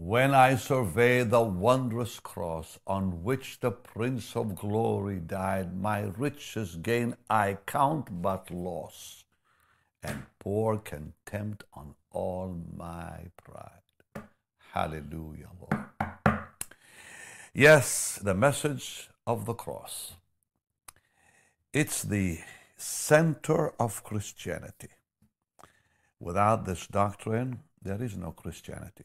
When I survey the wondrous cross on which the Prince of Glory died, my riches gain I count but loss, and pour contempt on all my pride. Hallelujah, Lord. Yes, the message of the cross. It's the center of Christianity. Without this doctrine, there is no Christianity.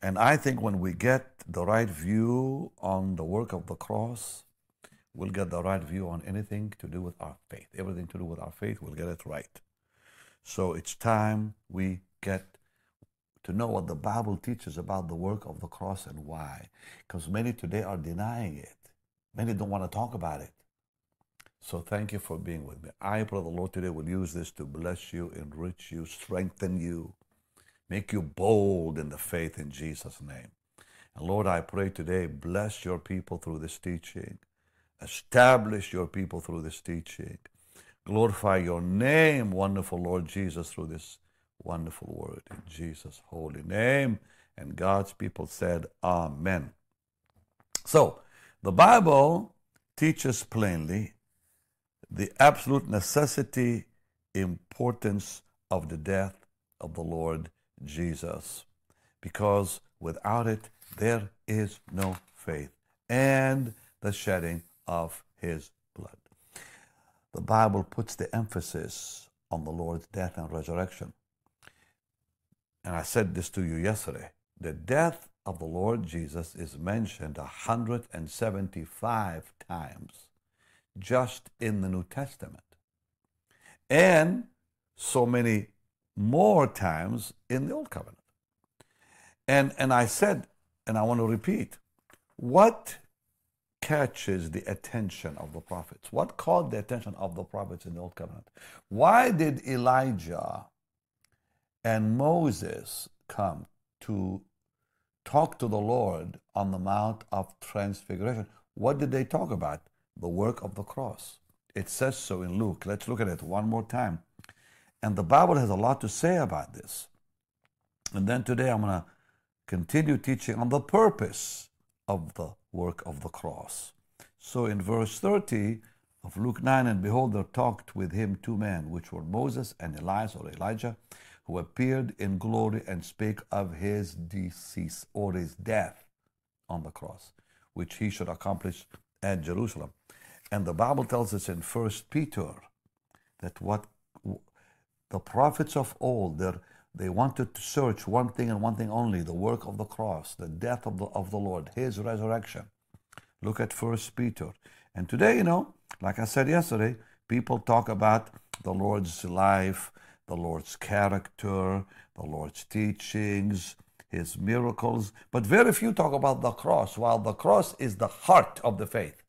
And I think when we get the right view on the work of the cross, we'll get the right view on anything to do with our faith. Everything to do with our faith, we'll get it right. So it's time we get to know what the Bible teaches about the work of the cross and why. Because many today are denying it. Many don't want to talk about it. So thank you for being with me. I pray the Lord today will use this to bless you, enrich you, strengthen you, make you bold in the faith in Jesus' name. And Lord, I pray today, bless your people through this teaching. Establish your people through this teaching. Glorify your name, wonderful Lord Jesus, through this wonderful word in Jesus' holy name. And God's people said, Amen. So, the Bible teaches plainly the absolute necessity, importance of the death of the Lord Jesus. Because without it, there is no faith and the shedding of his blood. The Bible puts the emphasis on the Lord's death and resurrection. And I said this to you yesterday. The death of the Lord Jesus is mentioned 175 times just in the New Testament. And so many more times in the Old Covenant. And, and I said, and I want to repeat, what catches the attention of the prophets? What caught the attention of the prophets in the Old Covenant? Why did Elijah and Moses come to talk to the Lord on the Mount of Transfiguration? What did they talk about? The work of the cross. It says so in Luke. Let's look at it one more time. And the Bible has a lot to say about this. And then today I'm going to continue teaching on the purpose of the work of the cross. So in verse 30 of Luke 9, and behold, there talked with him two men, which were Moses and Elias or Elijah, who appeared in glory and spake of his decease or his death on the cross, which he should accomplish at Jerusalem. And the Bible tells us in First Peter that what the prophets of old, they wanted to search one thing and one thing only the work of the cross, the death of the, of the Lord, his resurrection. Look at First Peter. And today, you know, like I said yesterday, people talk about the Lord's life, the Lord's character, the Lord's teachings, his miracles, but very few talk about the cross, while the cross is the heart of the faith.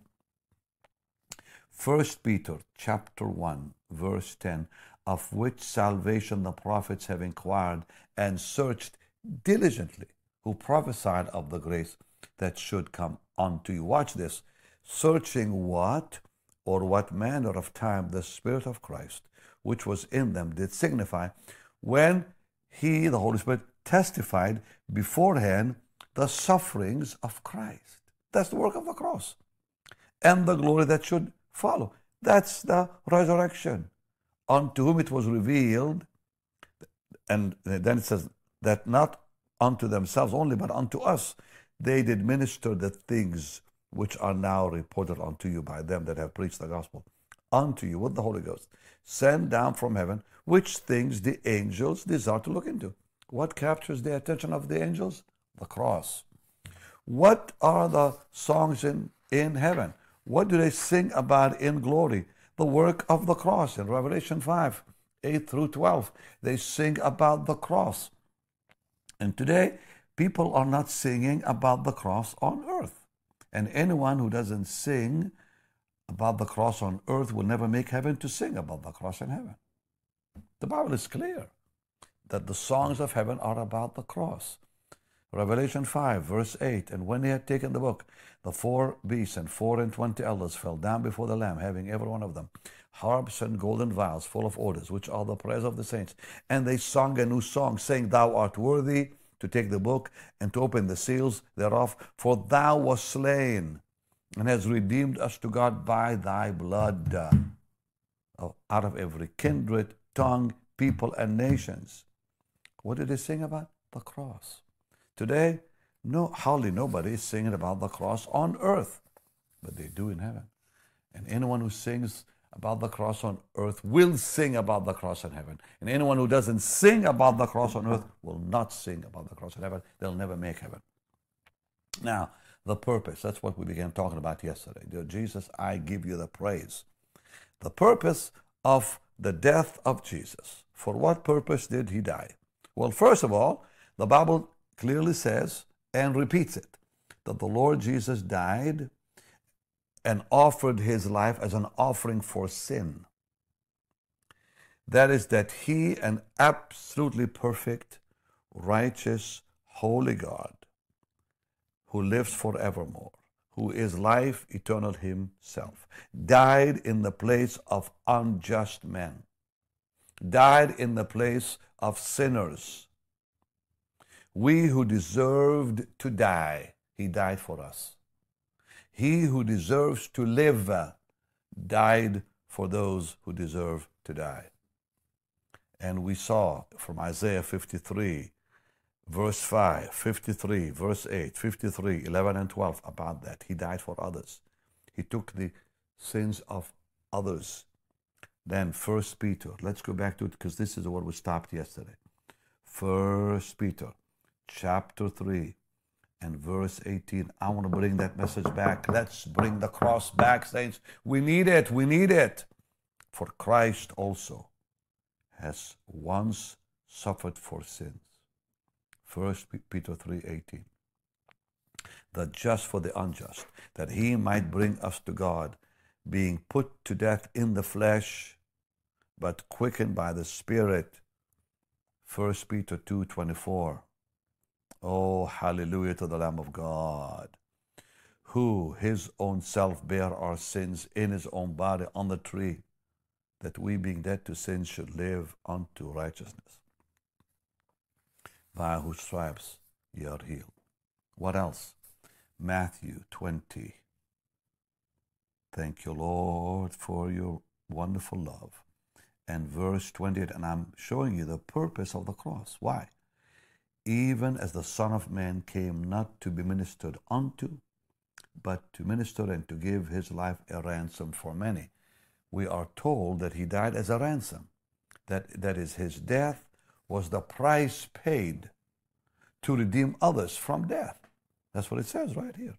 First Peter chapter 1 verse 10 of which salvation the prophets have inquired and searched diligently, who prophesied of the grace that should come unto you. Watch this. Searching what or what manner of time the Spirit of Christ, which was in them, did signify when He, the Holy Spirit, testified beforehand the sufferings of Christ. That's the work of the cross. And the glory that should follow. That's the resurrection unto whom it was revealed, and then it says that not unto themselves only, but unto us, they did minister the things which are now reported unto you by them that have preached the gospel unto you with the Holy Ghost, sent down from heaven, which things the angels desire to look into. What captures the attention of the angels? The cross. What are the songs in, in heaven? What do they sing about in glory? The work of the cross in Revelation 5 8 through 12. They sing about the cross. And today, people are not singing about the cross on earth. And anyone who doesn't sing about the cross on earth will never make heaven to sing about the cross in heaven. The Bible is clear that the songs of heaven are about the cross. Revelation 5, verse 8 And when he had taken the book, the four beasts and four and twenty elders fell down before the Lamb, having every one of them harps and golden vials full of odors, which are the prayers of the saints. And they sung a new song, saying, Thou art worthy, to take the book and to open the seals thereof. For thou wast slain and hast redeemed us to God by thy blood uh, out of every kindred, tongue, people, and nations. What did he sing about? The cross. Today, no, hardly nobody is singing about the cross on earth, but they do in heaven. And anyone who sings about the cross on earth will sing about the cross in heaven. And anyone who doesn't sing about the cross on earth will not sing about the cross in heaven. They'll never make heaven. Now, the purpose, that's what we began talking about yesterday. Dear Jesus, I give you the praise. The purpose of the death of Jesus. For what purpose did he die? Well, first of all, the Bible clearly says and repeats it that the Lord Jesus died and offered his life as an offering for sin. That is, that he, an absolutely perfect, righteous, holy God, who lives forevermore, who is life eternal himself, died in the place of unjust men, died in the place of sinners. We who deserved to die, he died for us. He who deserves to live died for those who deserve to die. And we saw from Isaiah 53, verse 5, 53, verse 8, 53, 11, and 12 about that. He died for others. He took the sins of others. Then First Peter, let's go back to it because this is where we stopped yesterday. First Peter, chapter 3, and verse 18. I want to bring that message back. Let's bring the cross back, saints. We need it. We need it. For Christ also has once suffered for sins. First Peter 3:18. The just for the unjust, that he might bring us to God, being put to death in the flesh, but quickened by the Spirit. First Peter 2:24 Oh, hallelujah to the Lamb of God, who his own self bare our sins in his own body on the tree, that we being dead to sin should live unto righteousness. By whose stripes ye are healed. What else? Matthew 20. Thank you, Lord, for your wonderful love. And verse 28, and I'm showing you the purpose of the cross. Why? Even as the Son of Man came not to be ministered unto, but to minister and to give his life a ransom for many. We are told that he died as a ransom. That, that is, his death was the price paid to redeem others from death. That's what it says right here.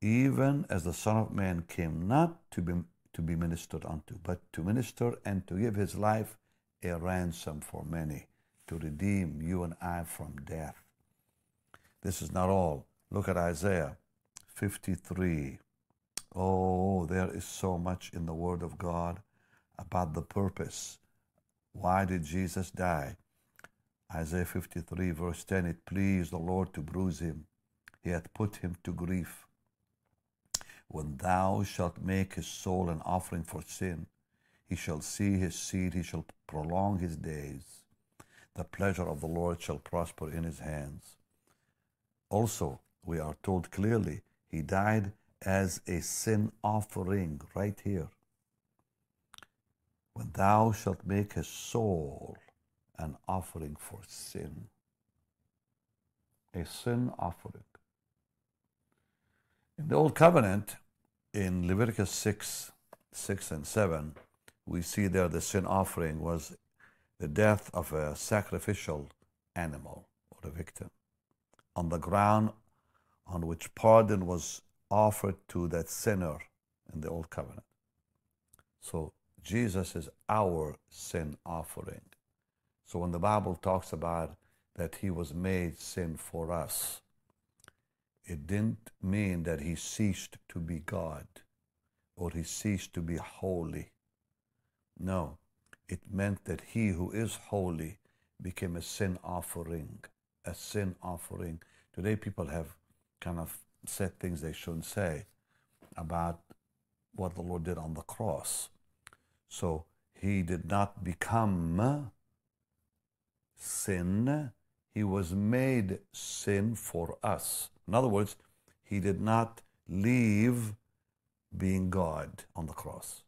Even as the Son of Man came not to be, to be ministered unto, but to minister and to give his life a ransom for many to redeem you and I from death. This is not all. Look at Isaiah 53. Oh, there is so much in the Word of God about the purpose. Why did Jesus die? Isaiah 53, verse 10 It pleased the Lord to bruise him, he hath put him to grief. When thou shalt make his soul an offering for sin, he shall see his seed, he shall prolong his days the pleasure of the Lord shall prosper in his hands. Also, we are told clearly, he died as a sin offering, right here. When thou shalt make his soul an offering for sin. A sin offering. In the Old Covenant, in Leviticus 6, 6 and 7, we see there the sin offering was the death of a sacrificial animal or a victim on the ground on which pardon was offered to that sinner in the Old Covenant. So Jesus is our sin offering. So when the Bible talks about that he was made sin for us, it didn't mean that he ceased to be God or he ceased to be holy. No, it meant that he who is holy became a sin offering, a sin offering. Today, people have kind of said things they shouldn't say about what the Lord did on the cross. So he did not become sin, he was made sin for us. In other words, he did not leave being God on the cross.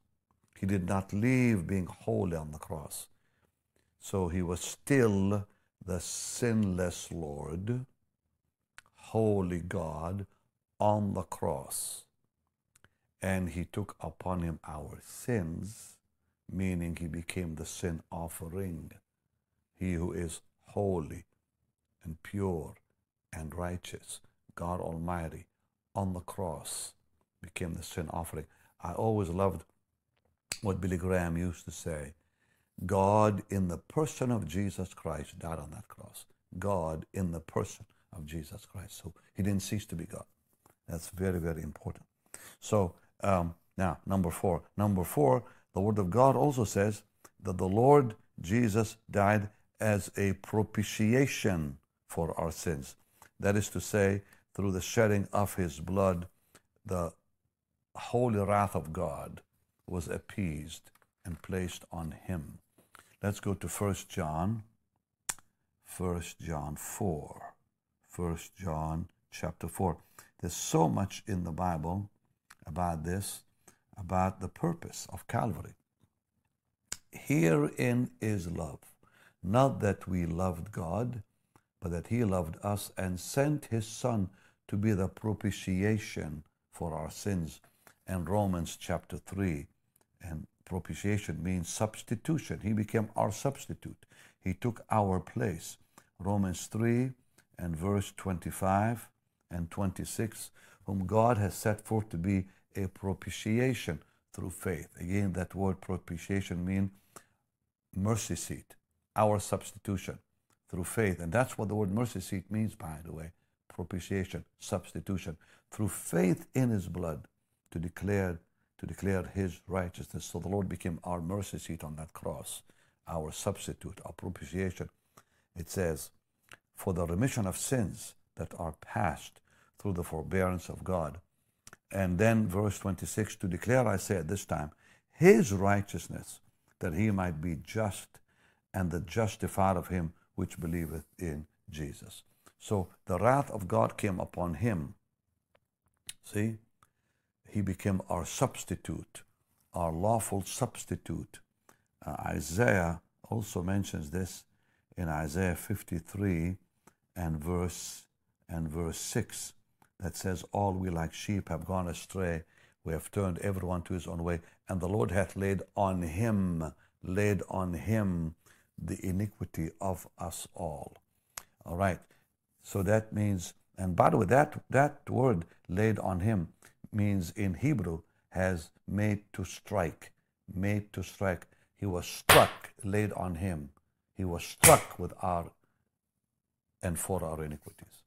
He did not leave being holy on the cross. So he was still the sinless Lord, holy God on the cross. And he took upon him our sins, meaning he became the sin offering. He who is holy and pure and righteous, God Almighty, on the cross became the sin offering. I always loved what Billy Graham used to say God, in the person of Jesus Christ, died on that cross. God, in the person of Jesus Christ. So he didn't cease to be God. That's very, very important. So um, now, number four. Number four, the Word of God also says that the Lord Jesus died as a propitiation for our sins. That is to say, through the shedding of his blood, the holy wrath of God was appeased and placed on him. Let's go to 1 John, 1 John 4. 1 John chapter 4. There's so much in the Bible about this, about the purpose of Calvary. Herein is love, not that we loved God, but that He loved us and sent His Son to be the propitiation for our sins. And Romans chapter 3, and propitiation means substitution. He became our substitute. He took our place. Romans 3 and verse 25 and 26, whom God has set forth to be a propitiation through faith. Again, that word propitiation means mercy seat, our substitution through faith. And that's what the word mercy seat means, by the way propitiation, substitution, through faith in his blood to declare to declare his righteousness. So the Lord became our mercy seat on that cross, our substitute, our propitiation. It says, for the remission of sins that are past through the forbearance of God and then verse 26 to declare, I say at this time, his righteousness, that he might be just and the justified of him which believeth in Jesus. So the wrath of God came upon him. See? He became our substitute, our lawful substitute. Uh, Isaiah also mentions this in Isaiah 53 and verse and verse 6 that says, All we like sheep have gone astray. We have turned everyone to his own way. And the Lord hath laid on him, laid on him the iniquity of us all. All right. So that means, and by the way, that, that word laid on him means in Hebrew has made to strike. Made to strike. He was struck, laid on him. He was struck with our and for our iniquities.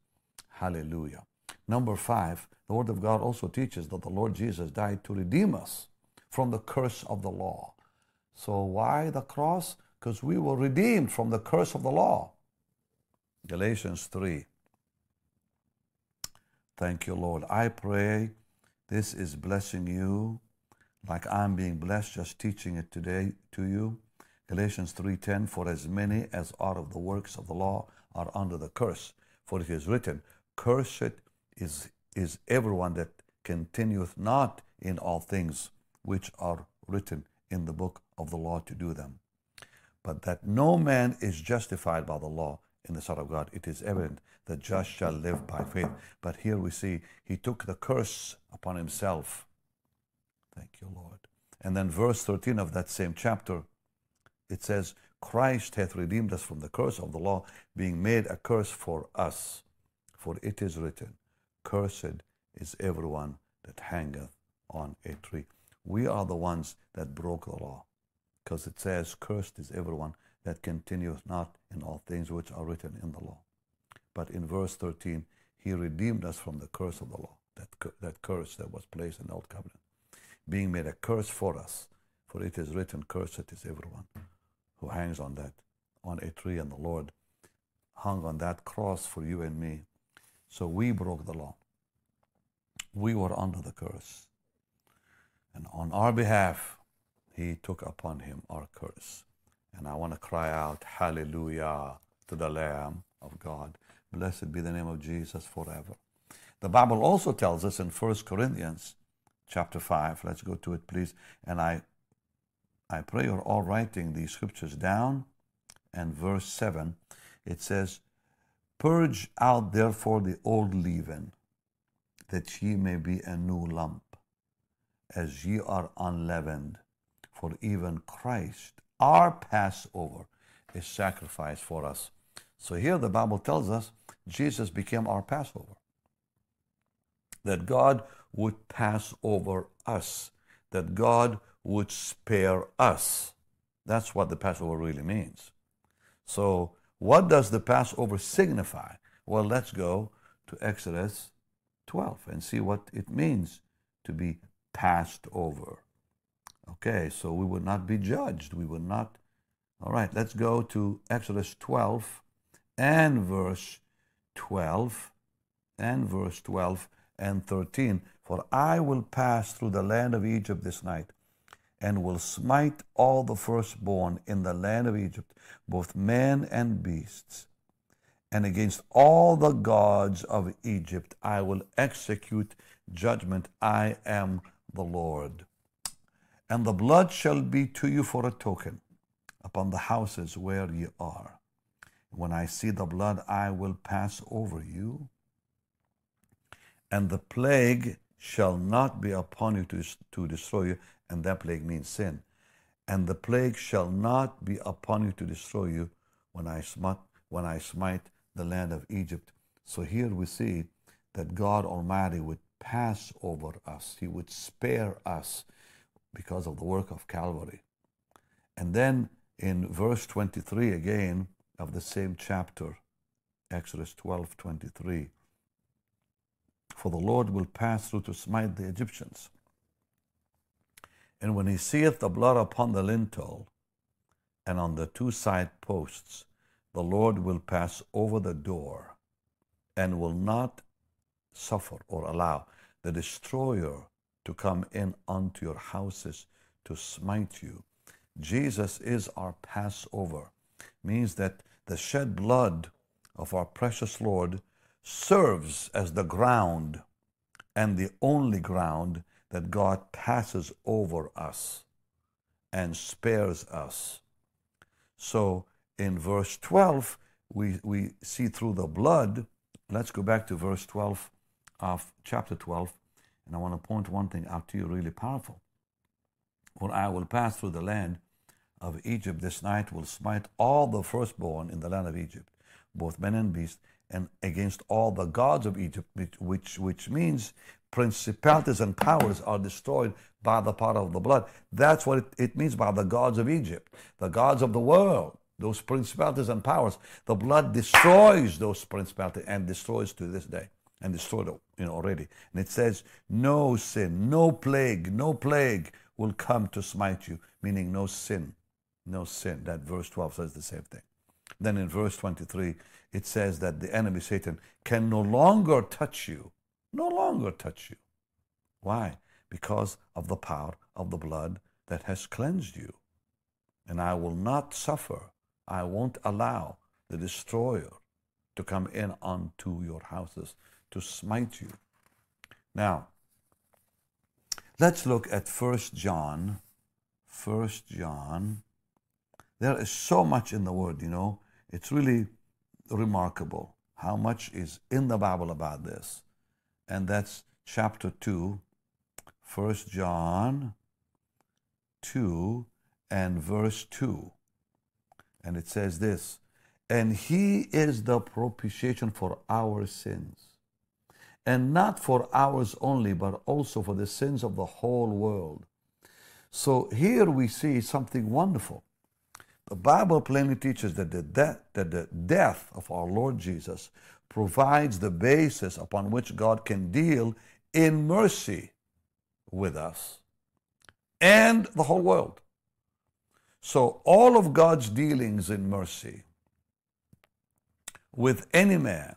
Hallelujah. Number five, the Word of God also teaches that the Lord Jesus died to redeem us from the curse of the law. So, why the cross? Because we were redeemed from the curse of the law. Galatians 3. Thank you, Lord. I pray this is blessing you like I'm being blessed just teaching it today to you. Galatians 3:10 For as many as are of the works of the law are under the curse, for it is written, Cursed is, is everyone that continueth not in all things which are written in the book of the law to do them. But that no man is justified by the law in the sight of God. It is evident that just shall live by faith. But here we see he took the curse upon himself. Thank you, Lord. And then verse 13 of that same chapter, it says, Christ hath redeemed us from the curse of the law, being made a curse for us. For it is written, Cursed is everyone that hangeth on a tree. We are the ones that broke the law, because it says, Cursed is everyone that continueth not in all things which are written in the law. But in verse 13, he redeemed us from the curse of the law, that, that curse that was placed in the old covenant, being made a curse for us. For it is written, Cursed is everyone who hangs on that, on a tree, and the Lord hung on that cross for you and me. So we broke the law. We were under the curse. And on our behalf, he took upon him our curse. And I want to cry out, Hallelujah. to the Lamb of God. Blessed be the name of Jesus forever. The Bible also tells us in 1 Corinthians chapter 5, let's go to it please, and I I pray you're all writing these scriptures down. And verse 7, it says, Purge out therefore the old leaven, that ye may be a new lump, as ye are unleavened. For even Christ, our Passover, is sacrificed for us. So here the Bible tells us Jesus became our Passover. That God would pass over us. That God would spare us. That's what the Passover really means. So, what does the Passover signify? Well, let's go to Exodus 12 and see what it means to be passed over. Okay, so we would not be judged. We would not. All right, let's go to Exodus 12 and verse 12 and verse 12 and 13. For I will pass through the land of Egypt this night and will smite all the firstborn in the land of Egypt, both men and beasts. And against all the gods of Egypt I will execute judgment. I am the Lord. And the blood shall be to you for a token upon the houses where ye are. When I see the blood, I will pass over you, and the plague shall not be upon you to, to destroy you, and that plague means sin. And the plague shall not be upon you to destroy you when I smite, when I smite the land of Egypt. So here we see that God Almighty would pass over us. He would spare us because of the work of Calvary. And then in verse 23 again of the same chapter, Exodus 12 23, for the Lord will pass through to smite the Egyptians. And when he seeth the blood upon the lintel and on the two side posts, the Lord will pass over the door and will not suffer or allow the destroyer to come in unto your houses to smite you. Jesus is our Passover, means that the shed blood of our precious Lord serves as the ground and the only ground that God passes over us and spares us. So in verse 12, we, we see through the blood. Let's go back to verse 12 of chapter 12. And I want to point one thing out to you really powerful. For I will pass through the land of Egypt this night, will smite all the firstborn in the land of Egypt, both men and beasts, and against all the gods of Egypt, which, which means principalities and powers are destroyed by the power of the blood. That's what it, it means by the gods of Egypt, the gods of the world, those principalities and powers. The blood destroys those principalities and destroys to this day and destroyed you know, already. And it says, no sin, no plague, no plague will come to smite you, meaning no sin, no sin. That verse 12 says the same thing. Then in verse 23, it says that the enemy Satan can no longer touch you no longer touch you. Why? Because of the power of the blood that has cleansed you. And I will not suffer, I won't allow the destroyer to come in unto your houses to smite you. Now, let's look at First John. First John. There is so much in the Word, you know. It's really remarkable how much is in the Bible about this and that's chapter 2, 1 John 2 and verse 2. And it says this And he is the propitiation for our sins, and not for ours only, but also for the sins of the whole world. So here we see something wonderful. The Bible plainly teaches that the, death, that the death of our Lord Jesus provides the basis upon which God can deal in mercy with us and the whole world. So, all of God's dealings in mercy with any man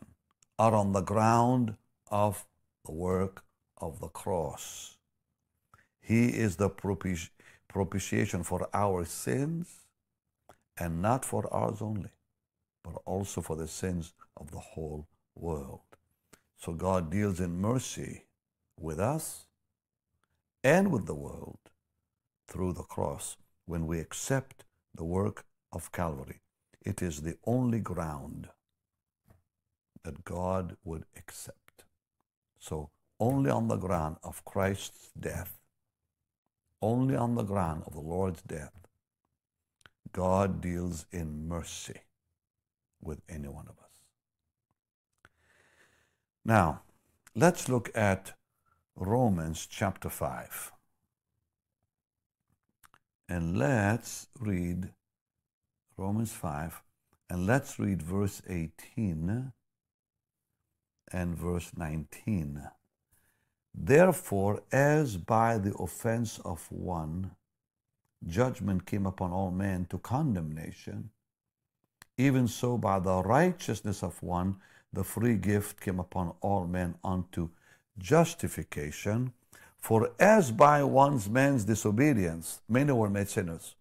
are on the ground of the work of the cross. He is the propiti- propitiation for our sins and not for ours only but also for the sins of the whole world. So God deals in mercy with us and with the world through the cross when we accept the work of Calvary. It is the only ground that God would accept. So, only on the ground of Christ's death, only on the ground of the Lord's death, God deals in mercy with any one of us. Now, let's look at Romans chapter 5. And let's read Romans 5, and let's read verse 18 and verse 19. Therefore, as by the offense of one, judgment came upon all men to condemnation, even so by the righteousness of one, the free gift came upon all men unto justification. For as by one man's disobedience many were made sinners,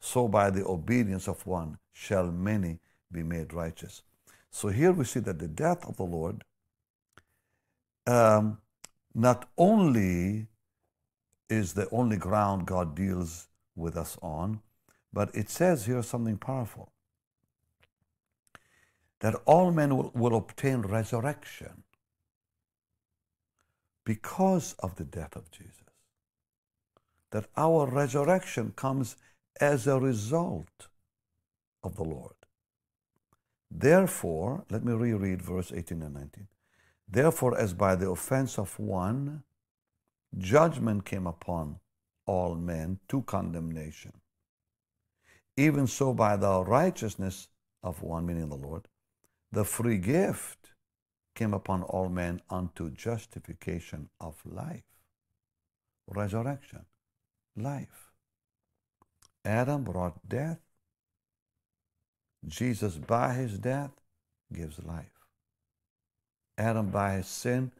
so by the obedience of one shall many be made righteous. So here we see that the death of the Lord um, not only is the only ground God deals with us on, but it says here something powerful that all men will, will obtain resurrection because of the death of Jesus. That our resurrection comes as a result of the Lord. Therefore, let me reread verse 18 and 19. Therefore, as by the offense of one, judgment came upon all men to condemnation, even so by the righteousness of one, meaning the Lord, the free gift came upon all men unto justification of life. Resurrection, life. Adam brought death. Jesus, by his death, gives life. Adam, by his sin,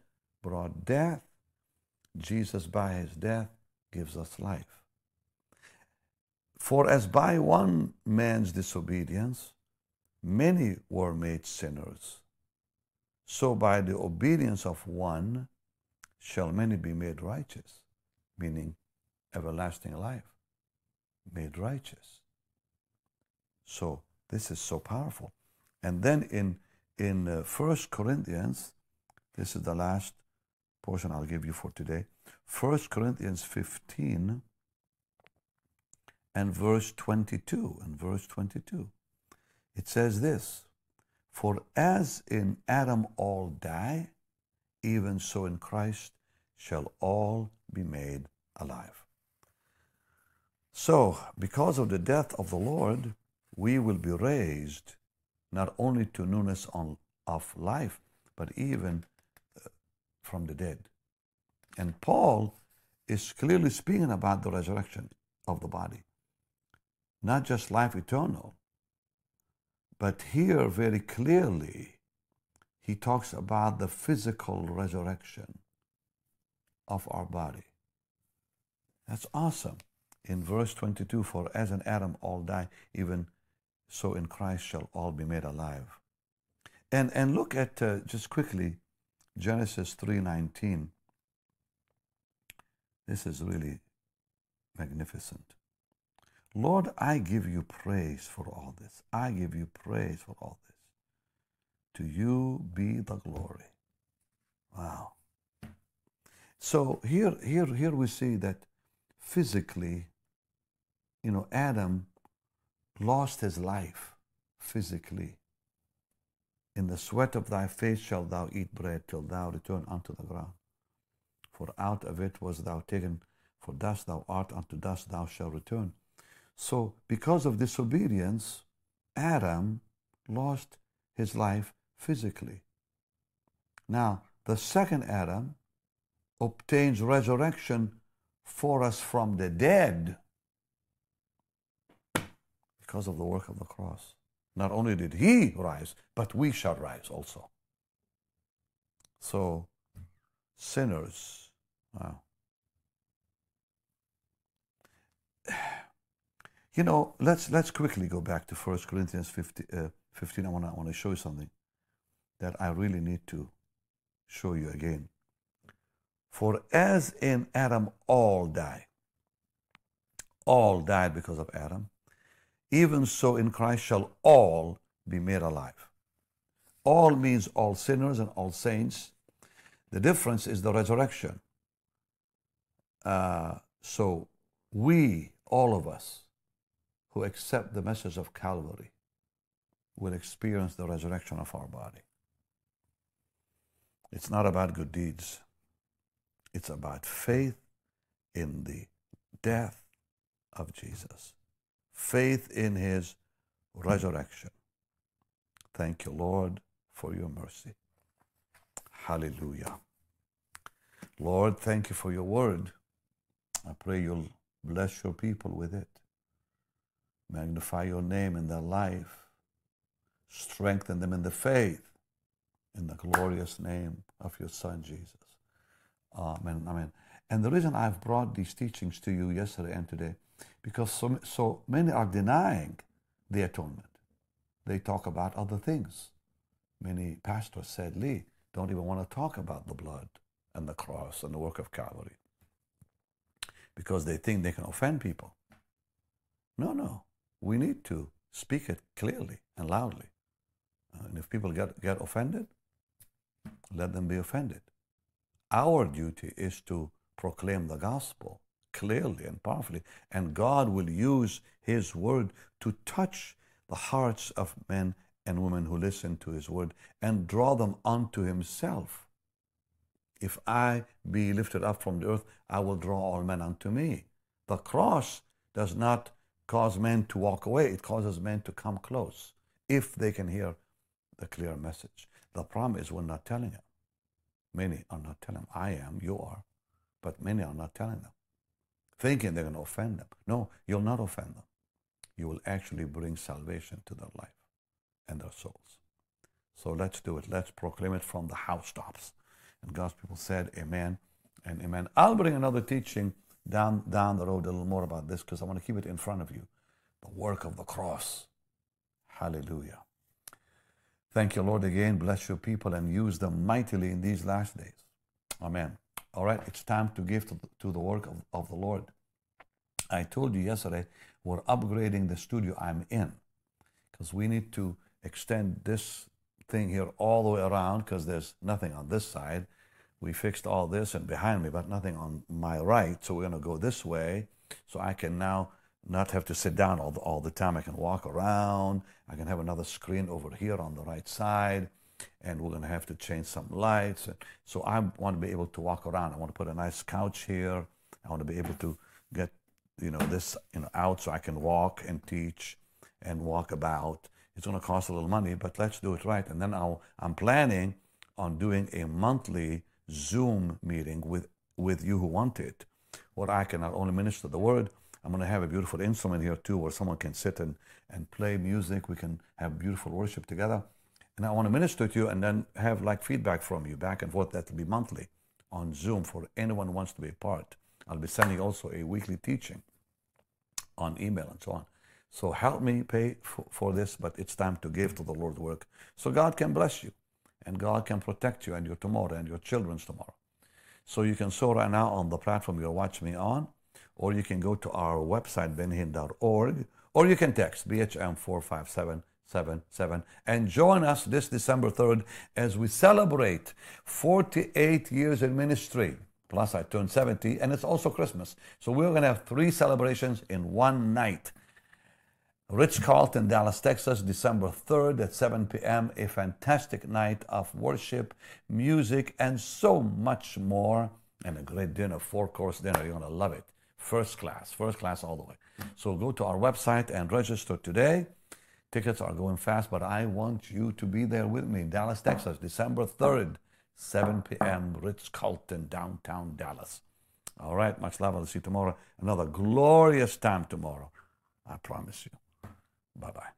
brought death. Jesus, by his death, gives us life. For as by one man's disobedience, many were made sinners, so by the obedience of one shall many be made righteous, meaning everlasting life, made righteous. So this is so powerful. And then in in uh, Corinthians, this is the last portion I'll give you for today. First Corinthians 15 and verse 22 and verse 22. It says this, For as in Adam all die, even so in Christ shall all be made alive. So, because of the death of the Lord, we will be raised not only to newness on, of life, but even uh, from the dead. And Paul is clearly speaking about the resurrection of the body, not just life eternal, but here very clearly he talks about the physical resurrection of our body. That's awesome. In verse 22, for as in Adam all die, even so in Christ shall all be made alive. And, and look at, uh, just quickly, Genesis 3.19. This is really magnificent. Lord, I give you praise for all this. I give you praise for all this. To you be the glory. Wow. So here, here, here we see that physically, you know, Adam lost his life physically. In the sweat of thy face shalt thou eat bread till thou return unto the ground. For out of it was thou taken, for dust thou art, unto dust thou shalt return. So, because of disobedience, Adam lost his life physically. Now, the second Adam obtains resurrection for us from the dead because of the work of the cross. Not only did he rise, but we shall rise also. So, sinners, wow. You know, let's, let's quickly go back to 1 Corinthians 15, uh, 15, I want to, I want to show you something that I really need to show you again. For as in Adam all die, all died because of Adam, even so in Christ shall all be made alive. All means all sinners and all saints. The difference is the resurrection. Uh, so we, all of us, who accept the message of Calvary, will experience the resurrection of our body. It's not about good deeds. It's about faith in the death of Jesus, faith in his hmm. resurrection. Thank you, Lord, for your mercy. Hallelujah. Lord, thank you for your word. I pray you'll bless your people with it. Magnify your name in their life. Strengthen them in the faith. In the glorious name of your Son, Jesus. Amen. Amen. And the reason I've brought these teachings to you yesterday and today, because so, so many are denying the atonement. They talk about other things. Many pastors sadly, don't even want to talk about the blood and the cross and the work of Calvary because they think they can offend people. No, no. We need to speak it clearly and loudly. Uh, and if people get, get offended, let them be offended. Our duty is to proclaim the gospel clearly and powerfully, and God will use His word to touch the hearts of men and women who listen to His word and draw them unto Himself. If I be lifted up from the earth, I will draw all men unto me. The cross does not cause men to walk away, it causes men to come close if they can hear the clear message. The problem is we're not telling them. Many are not telling them. I am, you are, but many are not telling them, thinking they're going to offend them. No, you'll not offend them. You will actually bring salvation to their life and their souls. So let's do it. Let's proclaim it from the housetops. And God's people said, Amen and Amen. I'll bring another teaching down, down the road a little more about this because I want to keep it in front of you. The work of the cross. Hallelujah. Thank you, Lord, again. Bless your people and use them mightily in these last days. Amen. All right, it's time to give to the, to the work of, of the Lord. I told you yesterday we're upgrading the studio I'm in because we need to extend this thing here all the way around because there's nothing on this side. We fixed all this and behind me, but nothing on my right. So we're going to go this way so I can now not have to sit down all the, all the time. I can walk around. I can have another screen over here on the right side. And we're going to have to change some lights. So I want to be able to walk around. I want to put a nice couch here. I want to be able to get, you know, this you know, out so I can walk and teach and walk about. It's going to cost a little money, but let's do it right. And then I'll, I'm planning on doing a monthly Zoom meeting with, with you who want it, where I can not only minister the word, I'm going to have a beautiful instrument here too, where someone can sit and, and play music. We can have beautiful worship together. And I want to minister to you and then have like feedback from you back and forth. That will be monthly on Zoom for anyone who wants to be a part. I'll be sending also a weekly teaching on email and so on. So help me pay for, for this, but it's time to give to the Lord's work. So God can bless you and God can protect you and your tomorrow and your children's tomorrow. So you can sow right now on the platform you're watching me on, or you can go to our website, bennyhinn.org, or you can text BHM 45777 and join us this December 3rd as we celebrate 48 years in ministry. Plus, I turned 70, and it's also Christmas. So we're going to have three celebrations in one night. Ritz Carlton, Dallas, Texas, December 3rd at 7 p.m. A fantastic night of worship, music, and so much more. And a great dinner, four course dinner. You're going to love it. First class, first class all the way. So go to our website and register today. Tickets are going fast, but I want you to be there with me. Dallas, Texas, December 3rd, 7 p.m. Ritz Carlton, downtown Dallas. All right, much love. I'll see you tomorrow. Another glorious time tomorrow. I promise you. Bye bye.